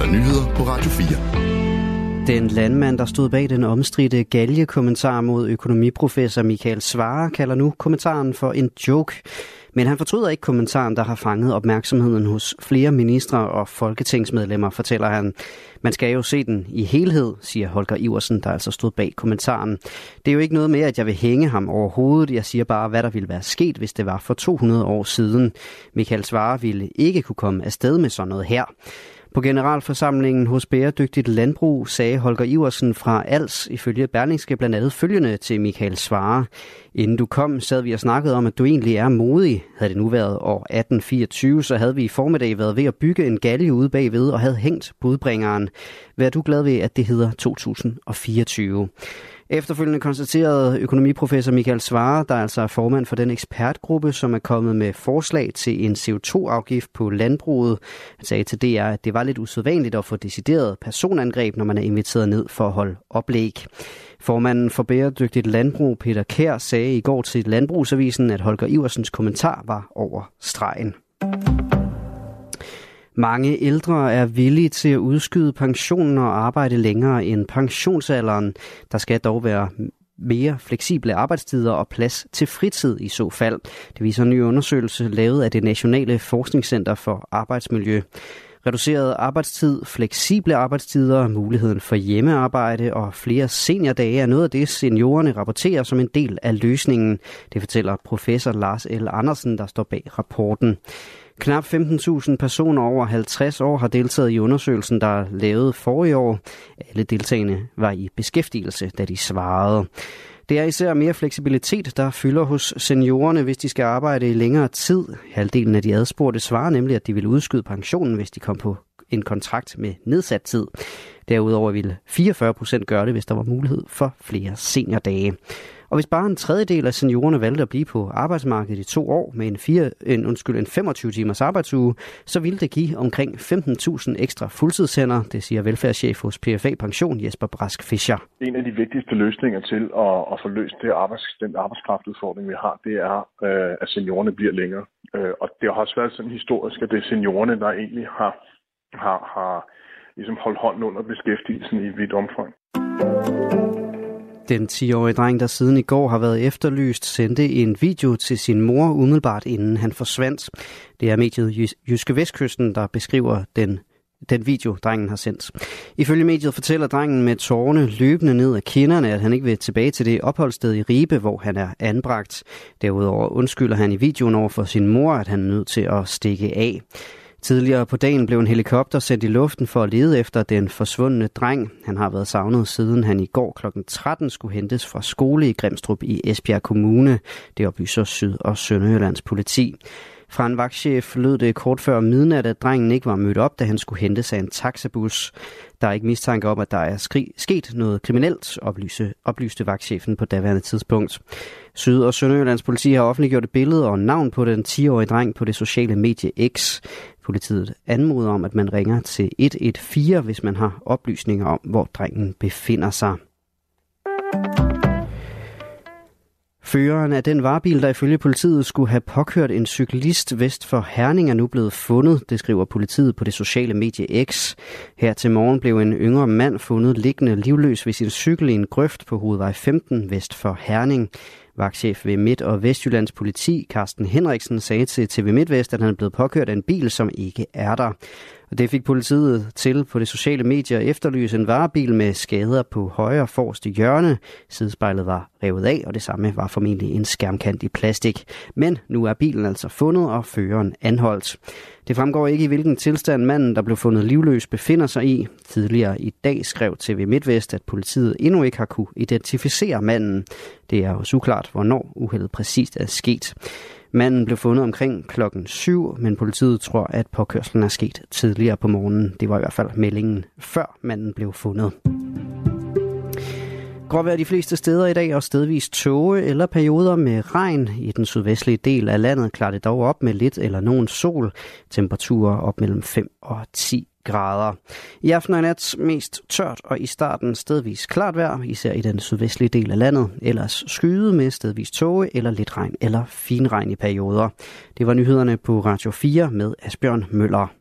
der nyheder på Radio 4. Den landmand, der stod bag den omstridte galge-kommentar mod økonomiprofessor Michael Svare, kalder nu kommentaren for en joke. Men han fortryder ikke kommentaren, der har fanget opmærksomheden hos flere ministre og folketingsmedlemmer, fortæller han. Man skal jo se den i helhed, siger Holger Iversen, der altså stod bag kommentaren. Det er jo ikke noget med, at jeg vil hænge ham overhovedet. Jeg siger bare, hvad der ville være sket, hvis det var for 200 år siden. Michael Svare ville ikke kunne komme afsted med sådan noget her. På generalforsamlingen hos Bæredygtigt Landbrug sagde Holger Iversen fra Als ifølge Berlingske blandt andet følgende til Michael Svare. Inden du kom, sad vi og snakkede om, at du egentlig er modig. Havde det nu været år 1824, så havde vi i formiddag været ved at bygge en galge ude bagved og havde hængt budbringeren. Vær du glad ved, at det hedder 2024. Efterfølgende konstaterede økonomiprofessor Michael Svare, der altså er formand for den ekspertgruppe, som er kommet med forslag til en CO2-afgift på landbruget. Han sagde til DR, at det var lidt usædvanligt at få decideret personangreb, når man er inviteret ned for at holde oplæg. Formanden for Bæredygtigt Landbrug, Peter Kær, sagde i går til Landbrugsavisen, at Holger Iversens kommentar var over stregen. Mange ældre er villige til at udskyde pensionen og arbejde længere end pensionsalderen. Der skal dog være mere fleksible arbejdstider og plads til fritid i så fald. Det viser en ny undersøgelse lavet af det Nationale Forskningscenter for Arbejdsmiljø. Reduceret arbejdstid, fleksible arbejdstider, muligheden for hjemmearbejde og flere seniordage er noget af det, seniorerne rapporterer som en del af løsningen. Det fortæller professor Lars L. Andersen, der står bag rapporten. Knap 15.000 personer over 50 år har deltaget i undersøgelsen, der er lavet forrige år. Alle deltagende var i beskæftigelse, da de svarede. Det er især mere fleksibilitet, der fylder hos seniorerne, hvis de skal arbejde i længere tid. Halvdelen af de adspurgte svarer nemlig, at de vil udskyde pensionen, hvis de kom på en kontrakt med nedsat tid. Derudover ville 44 procent gøre det, hvis der var mulighed for flere seniordage. Og hvis bare en tredjedel af seniorerne valgte at blive på arbejdsmarkedet i to år med en, fire, en, undskyld, en 25 timers arbejdsuge, så ville det give omkring 15.000 ekstra fuldtidshænder, det siger velfærdschef hos PFA Pension Jesper Brask Fischer. En af de vigtigste løsninger til at, at få løst det arbejds, den arbejdskraftudfordring, vi har, det er, øh, at seniorerne bliver længere. Øh, og det har også været sådan historisk, at det er seniorerne, der egentlig har, har, har ligesom holdt hånden under beskæftigelsen i vidt omfang. Den 10-årige dreng, der siden i går har været efterlyst, sendte en video til sin mor umiddelbart inden han forsvandt. Det er mediet Jyske Vestkysten, der beskriver den den video, drengen har sendt. Ifølge mediet fortæller drengen med tårne løbende ned af kinderne, at han ikke vil tilbage til det opholdssted i Ribe, hvor han er anbragt. Derudover undskylder han i videoen over for sin mor, at han er nødt til at stikke af. Tidligere på dagen blev en helikopter sendt i luften for at lede efter den forsvundne dreng. Han har været savnet siden han i går kl. 13 skulle hentes fra skole i Grimstrup i Esbjerg Kommune. Det oplyser Syd- og Sønderjyllands politi. Fra en vagtchef lød det kort før midnat, at drengen ikke var mødt op, da han skulle hentes af en taxabus. Der er ikke mistanke om, at der er skri- sket noget kriminelt, oplyse, oplyste vagtchefen på daværende tidspunkt. Syd- og Sønderjyllands politi har offentliggjort et billede og navn på den 10-årige dreng på det sociale medie X. Politiet anmoder om, at man ringer til 114, hvis man har oplysninger om, hvor drengen befinder sig. Føreren af den varebil, der ifølge politiet skulle have påkørt en cyklist vest for Herning, er nu blevet fundet, det skriver politiet på det sociale medie X. Her til morgen blev en yngre mand fundet liggende livløs ved sin cykel i en grøft på hovedvej 15 vest for Herning. Vagtchef ved Midt- og Vestjyllands politi, Carsten Henriksen, sagde til TV MidtVest, at han er blevet påkørt af en bil, som ikke er der. Det fik politiet til på det sociale medier at efterlyse en varebil med skader på højre forreste hjørne. Sidespejlet var revet af, og det samme var formentlig en skærmkant i plastik. Men nu er bilen altså fundet, og føreren anholdt. Det fremgår ikke i hvilken tilstand manden, der blev fundet livløs, befinder sig i. Tidligere i dag skrev TV MidtVest, at politiet endnu ikke har kunne identificere manden. Det er også uklart, hvornår uheldet præcist er sket. Manden blev fundet omkring klokken 7, men politiet tror, at påkørslen er sket tidligere på morgenen. Det var i hvert fald meldingen, før manden blev fundet. Gråvejr de fleste steder i dag og stedvis tåge eller perioder med regn. I den sydvestlige del af landet klarer det dog op med lidt eller nogen sol. Temperaturer op mellem 5 og 10 grader. I aften og nat mest tørt og i starten stedvis klart vejr, især i den sydvestlige del af landet. Ellers skyde med stedvis tåge eller lidt regn eller finregn i perioder. Det var nyhederne på Radio 4 med Asbjørn Møller.